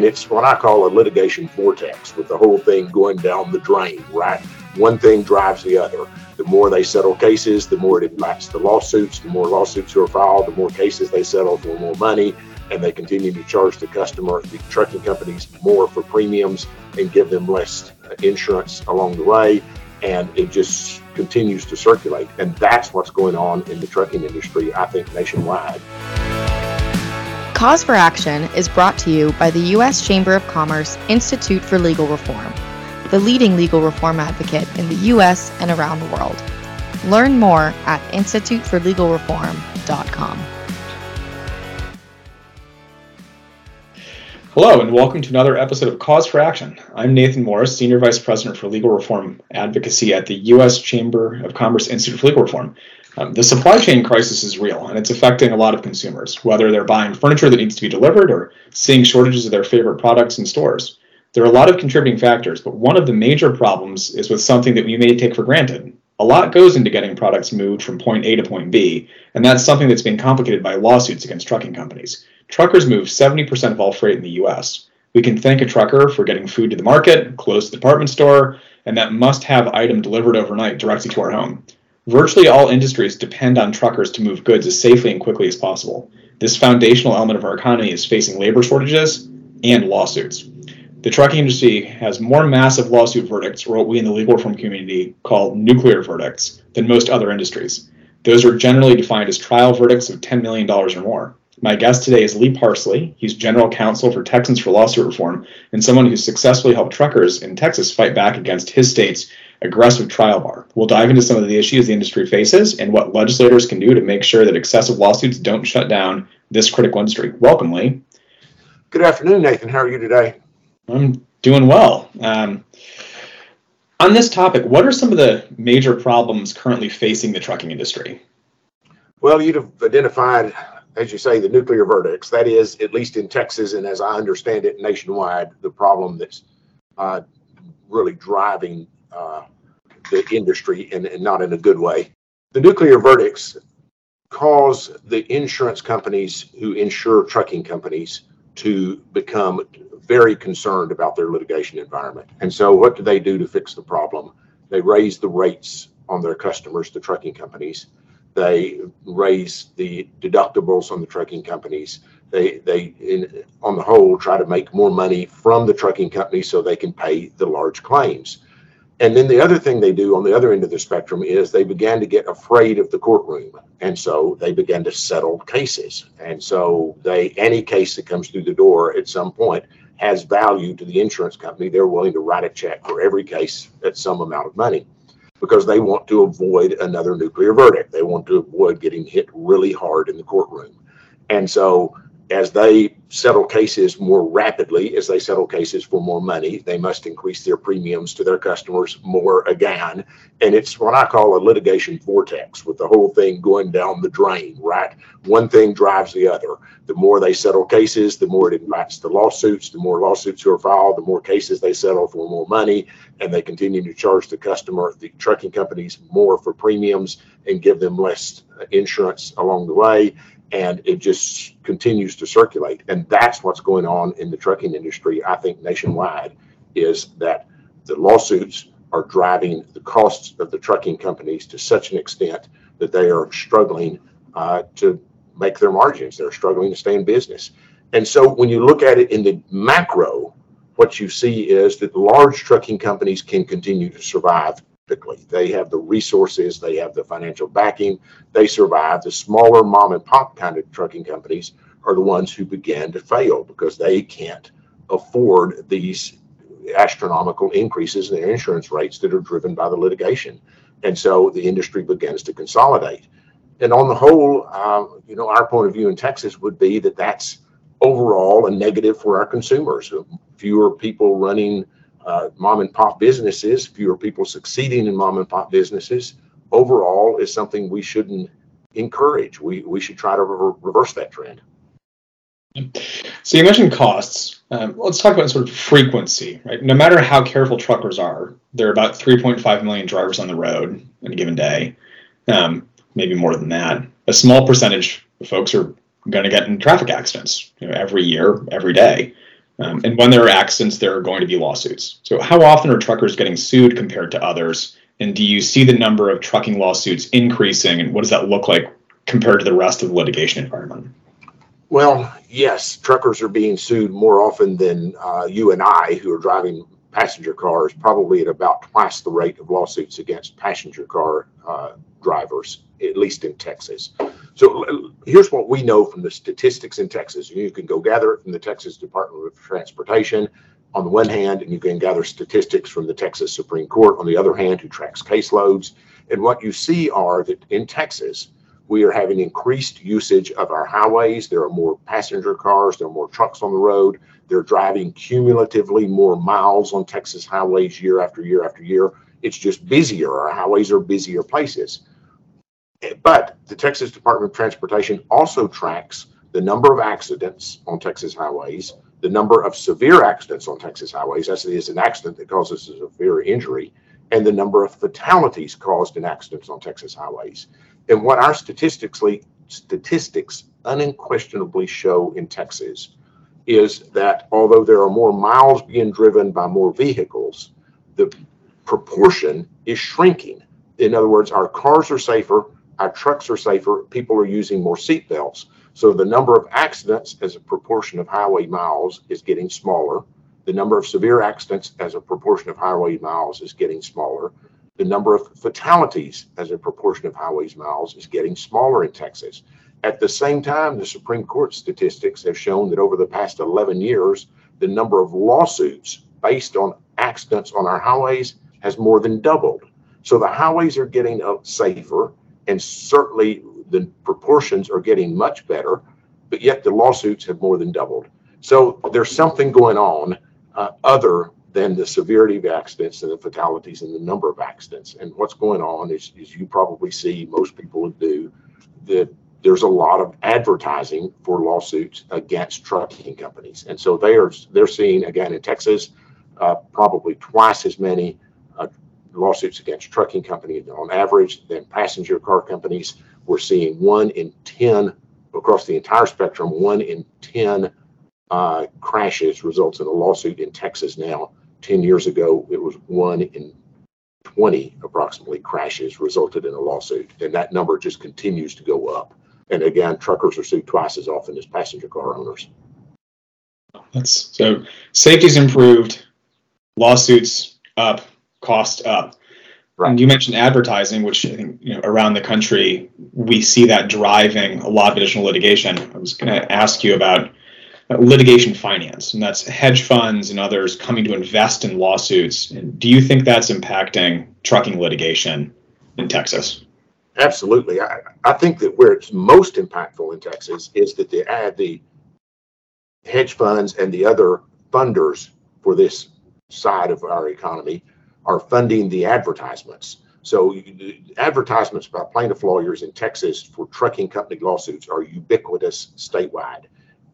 And it's what I call a litigation vortex with the whole thing going down the drain, right? One thing drives the other. The more they settle cases, the more it impacts the lawsuits. The more lawsuits are filed, the more cases they settle for more money. And they continue to charge the customer, the trucking companies, more for premiums and give them less insurance along the way. And it just continues to circulate. And that's what's going on in the trucking industry, I think, nationwide. Cause for Action is brought to you by the U.S. Chamber of Commerce Institute for Legal Reform, the leading legal reform advocate in the U.S. and around the world. Learn more at instituteforlegalreform.com. Hello, and welcome to another episode of Cause for Action. I'm Nathan Morris, Senior Vice President for Legal Reform Advocacy at the U.S. Chamber of Commerce Institute for Legal Reform. Um, the supply chain crisis is real, and it's affecting a lot of consumers, whether they're buying furniture that needs to be delivered or seeing shortages of their favorite products in stores. There are a lot of contributing factors, but one of the major problems is with something that we may take for granted. A lot goes into getting products moved from point A to point B, and that's something that's being complicated by lawsuits against trucking companies. Truckers move 70% of all freight in the US. We can thank a trucker for getting food to the market, clothes to the department store, and that must have item delivered overnight directly to our home. Virtually all industries depend on truckers to move goods as safely and quickly as possible. This foundational element of our economy is facing labor shortages and lawsuits. The trucking industry has more massive lawsuit verdicts, or what we in the legal reform community call nuclear verdicts, than most other industries. Those are generally defined as trial verdicts of $10 million or more. My guest today is Lee Parsley. He's general counsel for Texans for Lawsuit Reform and someone who's successfully helped truckers in Texas fight back against his state's aggressive trial bar. We'll dive into some of the issues the industry faces and what legislators can do to make sure that excessive lawsuits don't shut down this critical industry. Welcome, Lee. Good afternoon, Nathan. How are you today? I'm doing well. Um, on this topic, what are some of the major problems currently facing the trucking industry? Well, you'd have identified, as you say, the nuclear verdicts. That is, at least in Texas, and as I understand it, nationwide, the problem that's uh, really driving uh, the industry and, and not in a good way. The nuclear verdicts cause the insurance companies who insure trucking companies to become very concerned about their litigation environment. And so, what do they do to fix the problem? They raise the rates on their customers, the trucking companies. They raise the deductibles on the trucking companies. They, they in, on the whole, try to make more money from the trucking companies so they can pay the large claims. And then the other thing they do on the other end of the spectrum is they began to get afraid of the courtroom. And so they began to settle cases. And so they any case that comes through the door at some point has value to the insurance company. They're willing to write a check for every case at some amount of money because they want to avoid another nuclear verdict. They want to avoid getting hit really hard in the courtroom. And so as they settle cases more rapidly, as they settle cases for more money, they must increase their premiums to their customers more again. And it's what I call a litigation vortex with the whole thing going down the drain, right? One thing drives the other. The more they settle cases, the more it impacts the lawsuits. The more lawsuits are filed, the more cases they settle for more money. And they continue to charge the customer, the trucking companies, more for premiums and give them less insurance along the way and it just continues to circulate. And that's what's going on in the trucking industry, I think, nationwide, is that the lawsuits are driving the costs of the trucking companies to such an extent that they are struggling uh, to make their margins. They're struggling to stay in business. And so when you look at it in the macro, what you see is that large trucking companies can continue to survive typically. They have the resources, they have the financial backing, they survive. The smaller mom and pop kind of trucking companies are the ones who began to fail because they can't afford these astronomical increases in their insurance rates that are driven by the litigation. And so the industry begins to consolidate. And on the whole, uh, you know, our point of view in Texas would be that that's overall a negative for our consumers. Fewer people running uh, mom and pop businesses, fewer people succeeding in mom and pop businesses, overall is something we shouldn't encourage. We, we should try to re- reverse that trend. So you mentioned costs. Um, let's talk about sort of frequency, right? No matter how careful truckers are, there are about 3.5 million drivers on the road in a given day, um, maybe more than that. A small percentage of folks are going to get in traffic accidents you know, every year, every day. Um, and when there are accidents, there are going to be lawsuits. So, how often are truckers getting sued compared to others? And do you see the number of trucking lawsuits increasing? And what does that look like compared to the rest of the litigation environment? Well, yes, truckers are being sued more often than uh, you and I, who are driving passenger cars, probably at about twice the rate of lawsuits against passenger car uh, drivers, at least in Texas. So here's what we know from the statistics in Texas. You can go gather it from the Texas Department of Transportation on the one hand, and you can gather statistics from the Texas Supreme Court on the other hand, who tracks caseloads. And what you see are that in Texas, we are having increased usage of our highways. There are more passenger cars, there are more trucks on the road. They're driving cumulatively more miles on Texas highways year after year after year. It's just busier. Our highways are busier places. But the Texas Department of Transportation also tracks the number of accidents on Texas highways, the number of severe accidents on Texas highways. That is an accident that causes a severe injury, and the number of fatalities caused in accidents on Texas highways. And what our statistically statistics unquestionably show in Texas is that although there are more miles being driven by more vehicles, the proportion is shrinking. In other words, our cars are safer, our trucks are safer, people are using more seat belts. So the number of accidents as a proportion of highway miles is getting smaller. The number of severe accidents as a proportion of highway miles is getting smaller. The number of fatalities as a proportion of highways miles is getting smaller in Texas. At the same time, the Supreme Court statistics have shown that over the past 11 years, the number of lawsuits based on accidents on our highways has more than doubled. So the highways are getting uh, safer, and certainly the proportions are getting much better, but yet the lawsuits have more than doubled. So there's something going on uh, other than the severity of accidents and the fatalities and the number of accidents. And what's going on is, is you probably see most people do that there's a lot of advertising for lawsuits against trucking companies, and so they are they're seeing again in Texas uh, probably twice as many uh, lawsuits against trucking companies on average than passenger car companies. We're seeing one in ten across the entire spectrum. One in ten uh, crashes results in a lawsuit in Texas now. Ten years ago, it was one in 20 approximately crashes resulted in a lawsuit, and that number just continues to go up. And again, truckers are sued twice as often as passenger car owners. That's so safety's improved, lawsuits up, cost up. Right. And you mentioned advertising, which I think you know around the country we see that driving a lot of additional litigation. I was going to ask you about Uh, litigation finance, and that's hedge funds and others coming to invest in lawsuits. Do you think that's impacting trucking litigation in Texas? Absolutely. I, I think that where it's most impactful in Texas is that they add the hedge funds and the other funders for this side of our economy are funding the advertisements. So advertisements by plaintiff lawyers in Texas for trucking company lawsuits are ubiquitous statewide.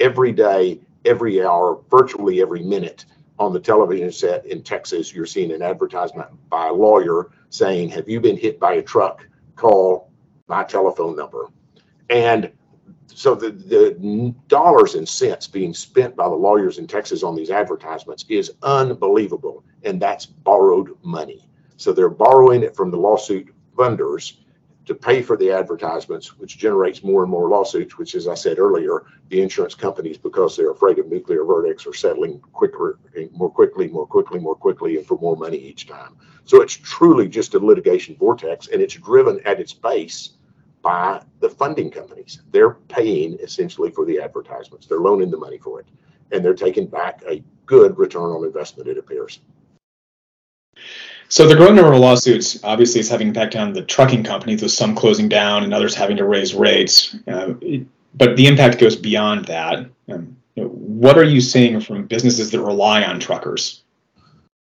Every day, every hour, virtually every minute on the television set in Texas, you're seeing an advertisement by a lawyer saying, Have you been hit by a truck? call my telephone number. And so the, the dollars and cents being spent by the lawyers in Texas on these advertisements is unbelievable. And that's borrowed money. So they're borrowing it from the lawsuit funders to pay for the advertisements, which generates more and more lawsuits, which, as I said earlier, the insurance companies, because they're afraid of nuclear verdicts, are settling quicker, eh, more quickly, more quickly, more quickly, and for more money each time. So it's truly just a litigation vortex, and it's driven at its base by the funding companies. They're paying essentially for the advertisements, they're loaning the money for it, and they're taking back a good return on investment, it appears. So the growing number of lawsuits obviously is having impact on the trucking companies, with some closing down and others having to raise rates. Uh, but the impact goes beyond that. Um, you know, what are you seeing from businesses that rely on truckers?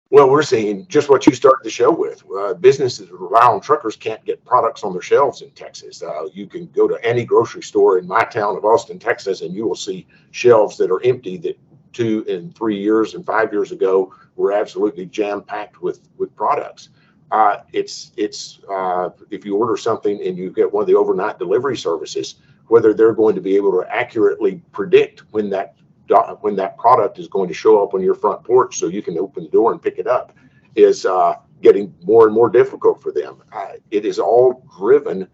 Well, we're seeing just what you started the show with. Uh, businesses that rely on truckers can't get products on their shelves in Texas. Uh, you can go to any grocery store in my town of Austin, Texas, and you will see shelves that are empty that two and three years and five years ago were absolutely jam packed with with products. Uh, it's it's uh, if you order something and you get one of the overnight delivery services, whether they're going to be able to accurately predict when that when that product is going to show up on your front porch so you can open the door and pick it up is uh, getting more and more difficult for them. Uh, it is all driven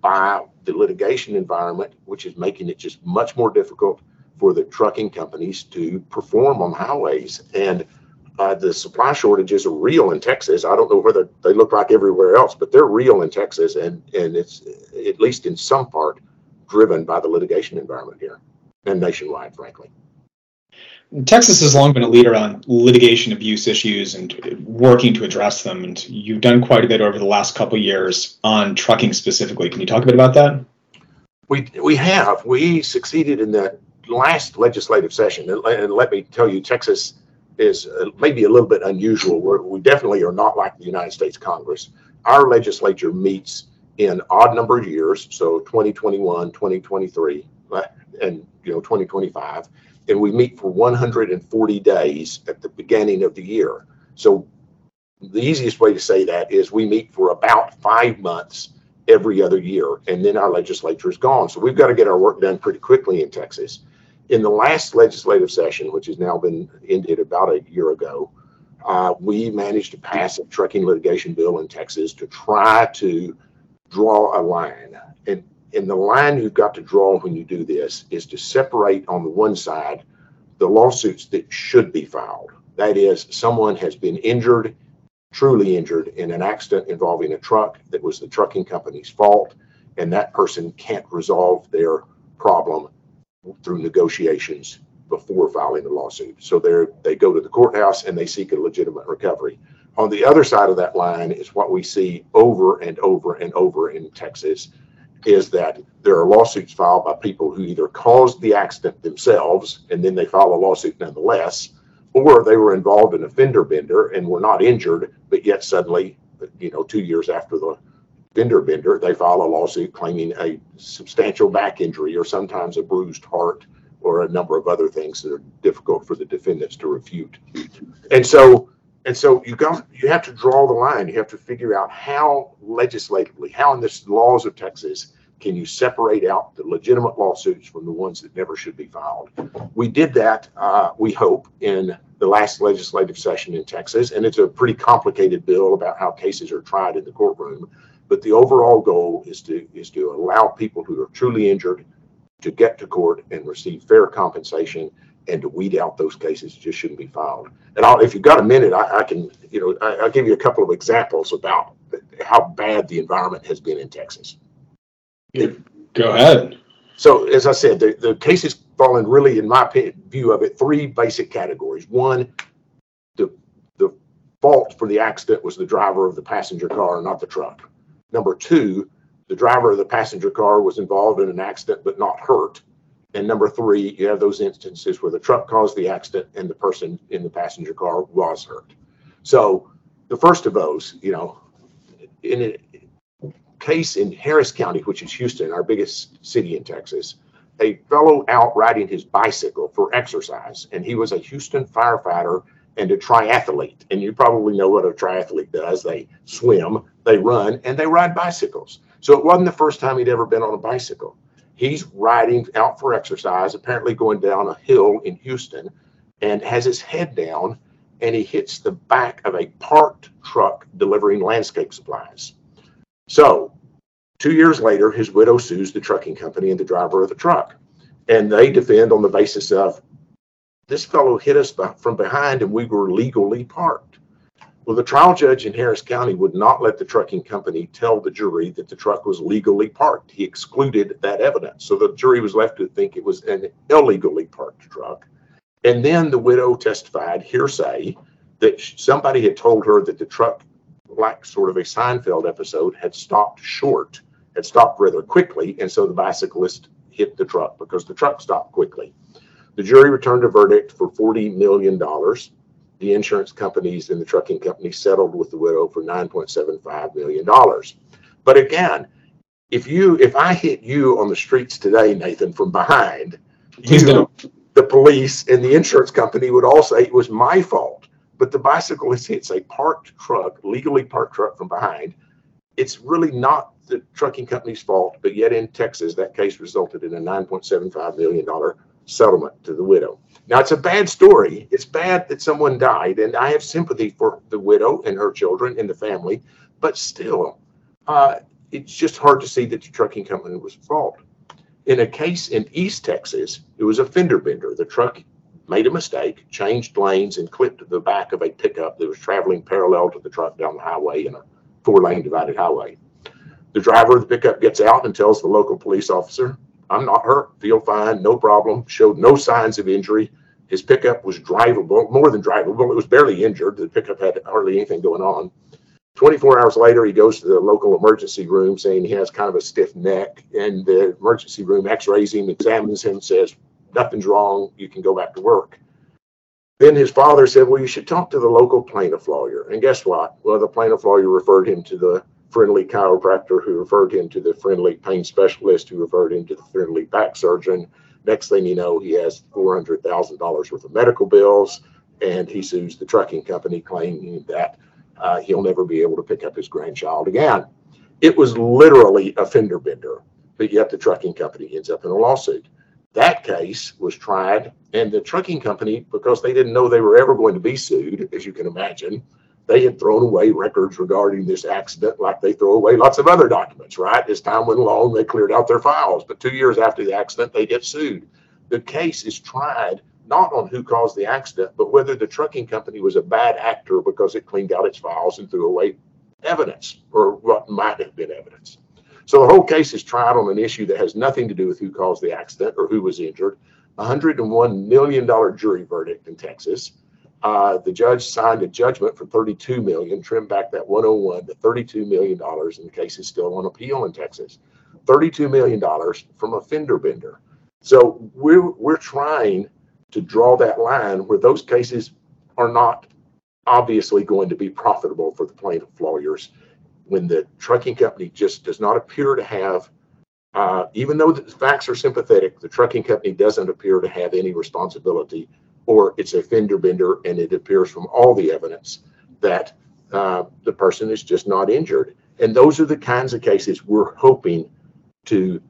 by the litigation environment, which is making it just much more difficult for the trucking companies to perform on highways. And uh, the supply shortages are real in Texas. I don't know whether they look like everywhere else, but they're real in Texas, and and it's at least in some part driven by the litigation environment here and nationwide, frankly. Texas has long been a leader on litigation abuse issues and working to address them. And you've done quite a bit over the last couple years on trucking specifically. Can you talk a bit about that? We we have. We succeeded in the last legislative session, and let me tell you, Texas is uh, maybe a little bit unusual. We're, we definitely are not like the United States Congress. Our legislature meets in odd number of years, so 2021, 2023, uh, and you know 2025 and we meet for 140 days at the beginning of the year. So the easiest way to say that is we meet for about five months every other year, and then our legislature is gone. So we've got to get our work done pretty quickly in Texas. In the last legislative session, which has now been ended about a year ago, uh, we managed to pass a trucking litigation bill in Texas to try to draw a line. And and the line you've got to draw when you do this is to separate on the one side the lawsuits that should be filed. That is, someone has been injured, truly injured, in an accident involving a truck that was the trucking company's fault, and that person can't resolve their problem through negotiations before filing the lawsuit. So they they go to the courthouse and they seek a legitimate recovery. On the other side of that line is what we see over and over and over in Texas is that there are lawsuits filed by people who either caused the accident themselves and then they file a lawsuit nonetheless, or they were involved in a fender bender and were not injured, but yet suddenly, you know, two years after the fender bender, they file a lawsuit claiming a substantial back injury or sometimes a bruised heart or a number of other things that are difficult for the defendants to refute. And so and so you got you have to draw the line. You have to figure out how legislatively, how in the laws of Texas, can you separate out the legitimate lawsuits from the ones that never should be filed? We did that, uh, we hope, in the last legislative session in Texas, and it's a pretty complicated bill about how cases are tried in the courtroom. But the overall goal is to is to allow people who are truly injured to get to court and receive fair compensation and to weed out those cases that just shouldn't be filed. And I'll, if you've got a minute, I, I can, you know, I, will give you a couple of examples about how bad the environment has been in Texas. Go ahead. So, as I said, the, the cases fall in really, in my view of it, three basic categories. One, the the fault for the accident was the driver of the passenger car, not the truck. Number two, the driver of the passenger car was involved in an accident but not hurt and number three, you have those instances where the truck caused the accident and the person in the passenger car was hurt. So the first of those, you know, in a case in Harris County, which is Houston, our biggest city in Texas, a fellow out riding his bicycle for exercise, and he was a Houston firefighter and a triathlete. And you probably know what a triathlete does. They swim, they run, and they ride bicycles. So it wasn't the first time he'd ever been on a bicycle. He's riding out for exercise, apparently going down a hill in Houston, and has his head down and he hits the back of a parked truck delivering landscape supplies. So, two years later, his widow sues the trucking company and the driver of the truck. And they defend on the basis of this fellow hit us from behind and we were legally parked. Well, the trial judge in Harris County would not let the trucking company tell the jury that the truck was legally parked. He excluded that evidence. So the jury was left to think it was an illegally parked truck. And then the widow testified, hearsay, that somebody had told her that the truck, like sort of a Seinfeld episode, had stopped short, had stopped rather quickly. And so the bicyclist hit the truck because the truck stopped quickly. The jury returned a verdict for $40 million the insurance companies and the trucking company settled with the widow for $9.75 million. But again, if you if I hit you on the streets today, Nathan, from behind, Please you, the police and the insurance company would all say it was my fault. But the bicyclist hits a parked truck, legally parked truck from behind. It's really not the trucking company's fault, but yet in Texas, that case resulted in a $9.75 million settlement to the widow. Now, it's a bad story. It's bad that someone died, and I have sympathy for the widow and her children and the family, but still, uh, it's just hard to see that the trucking company was at fault. In a case in East Texas, it was a fender bender. The truck made a mistake, changed lanes, and clipped the back of a pickup that was traveling parallel to the truck down the highway in a four lane divided highway. The driver of the pickup gets out and tells the local police officer, I'm not hurt, feel fine, no problem, showed no signs of injury. His pickup was drivable, more than drivable. It was barely injured. The pickup had hardly anything going on. 24 hours later, he goes to the local emergency room saying he has kind of a stiff neck. And the emergency room x rays him, examines him, says, Nothing's wrong. You can go back to work. Then his father said, Well, you should talk to the local plaintiff lawyer. And guess what? Well, the plaintiff lawyer referred him to the friendly chiropractor who referred him to the friendly pain specialist who referred him to the friendly back surgeon. Next thing you know, he has $400,000 worth of medical bills and he sues the trucking company claiming that uh, he'll never be able to pick up his grandchild again. It was literally a fender bender, but yet the trucking company ends up in a lawsuit. That case was tried, and the trucking company, because they didn't know they were ever going to be sued, as you can imagine, they had thrown away records regarding this accident like they throw away lots of other documents, right? As time went along, they cleared out their files. But two years after the accident, they get sued. The case is tried not on who caused the accident, but whether the trucking company was a bad actor because it cleaned out its files and threw away evidence or what might have been evidence. So the whole case is tried on an issue that has nothing to do with who caused the accident or who was injured. $101 million jury verdict in Texas. Uh, the judge signed a judgment for 32 million, trimmed back that 101 to 32 million dollars, and the case is still on appeal in Texas. 32 million dollars from a fender bender. So we're we're trying to draw that line where those cases are not obviously going to be profitable for the plaintiff lawyers when the trucking company just does not appear to have uh, even though the facts are sympathetic, the trucking company doesn't appear to have any responsibility or it's a fender bender and it appears from all the evidence that uh, the person is just not injured. And those are the kinds of cases we're hoping to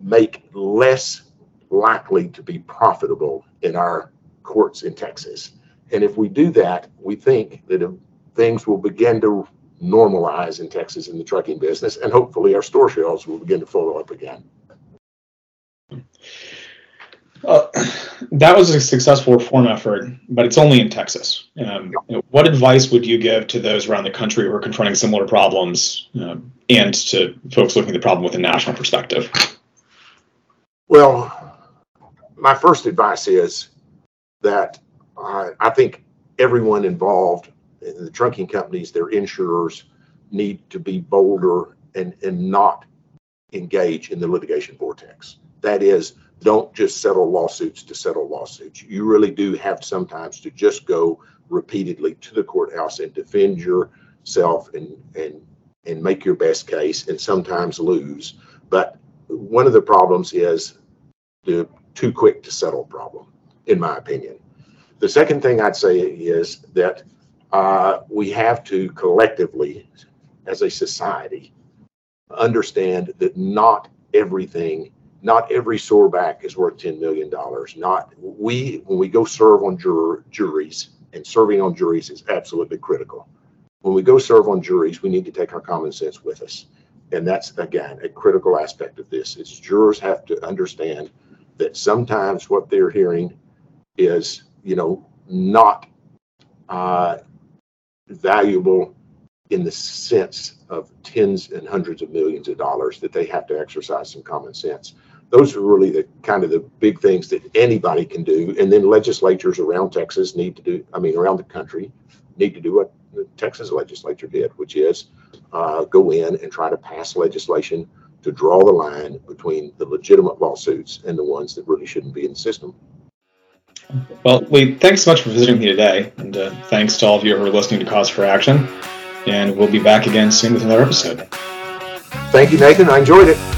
make less likely to be profitable in our courts in Texas. And if we do that, we think that things will begin to normalize in Texas in the trucking business, and hopefully our store shelves will begin to fill up again. Uh, that was a successful reform effort, but it's only in Texas. Um, you know, what advice would you give to those around the country who are confronting similar problems um, and to folks looking at the problem with a national perspective? Well, my first advice is that uh, I think everyone involved, in the trucking companies, their insurers, need to be bolder and, and not engage in the litigation vortex. That is, don't just settle lawsuits to settle lawsuits. You really do have sometimes to just go repeatedly to the courthouse and defend yourself and and and make your best case and sometimes lose. But one of the problems is the too quick to settle problem, in my opinion. The second thing I'd say is that uh, we have to collectively, as a society, understand that not everything not every sore back is worth $10 million. Not we, when we go serve on juror, juries, and serving on juries is absolutely critical. When we go serve on juries, we need to take our common sense with us. And that's, again, a critical aspect of this is jurors have to understand that sometimes what they're hearing is, you know, not uh, valuable in the sense of tens and hundreds of millions of dollars that they have to exercise some common sense those are really the kind of the big things that anybody can do. And then legislatures around Texas need to do, I mean, around the country need to do what the Texas legislature did, which is uh, go in and try to pass legislation to draw the line between the legitimate lawsuits and the ones that really shouldn't be in the system. Well, Lee, thanks so much for visiting me today. And uh, thanks to all of you who are listening to Cause for Action. And we'll be back again soon with another episode. Thank you, Nathan. I enjoyed it.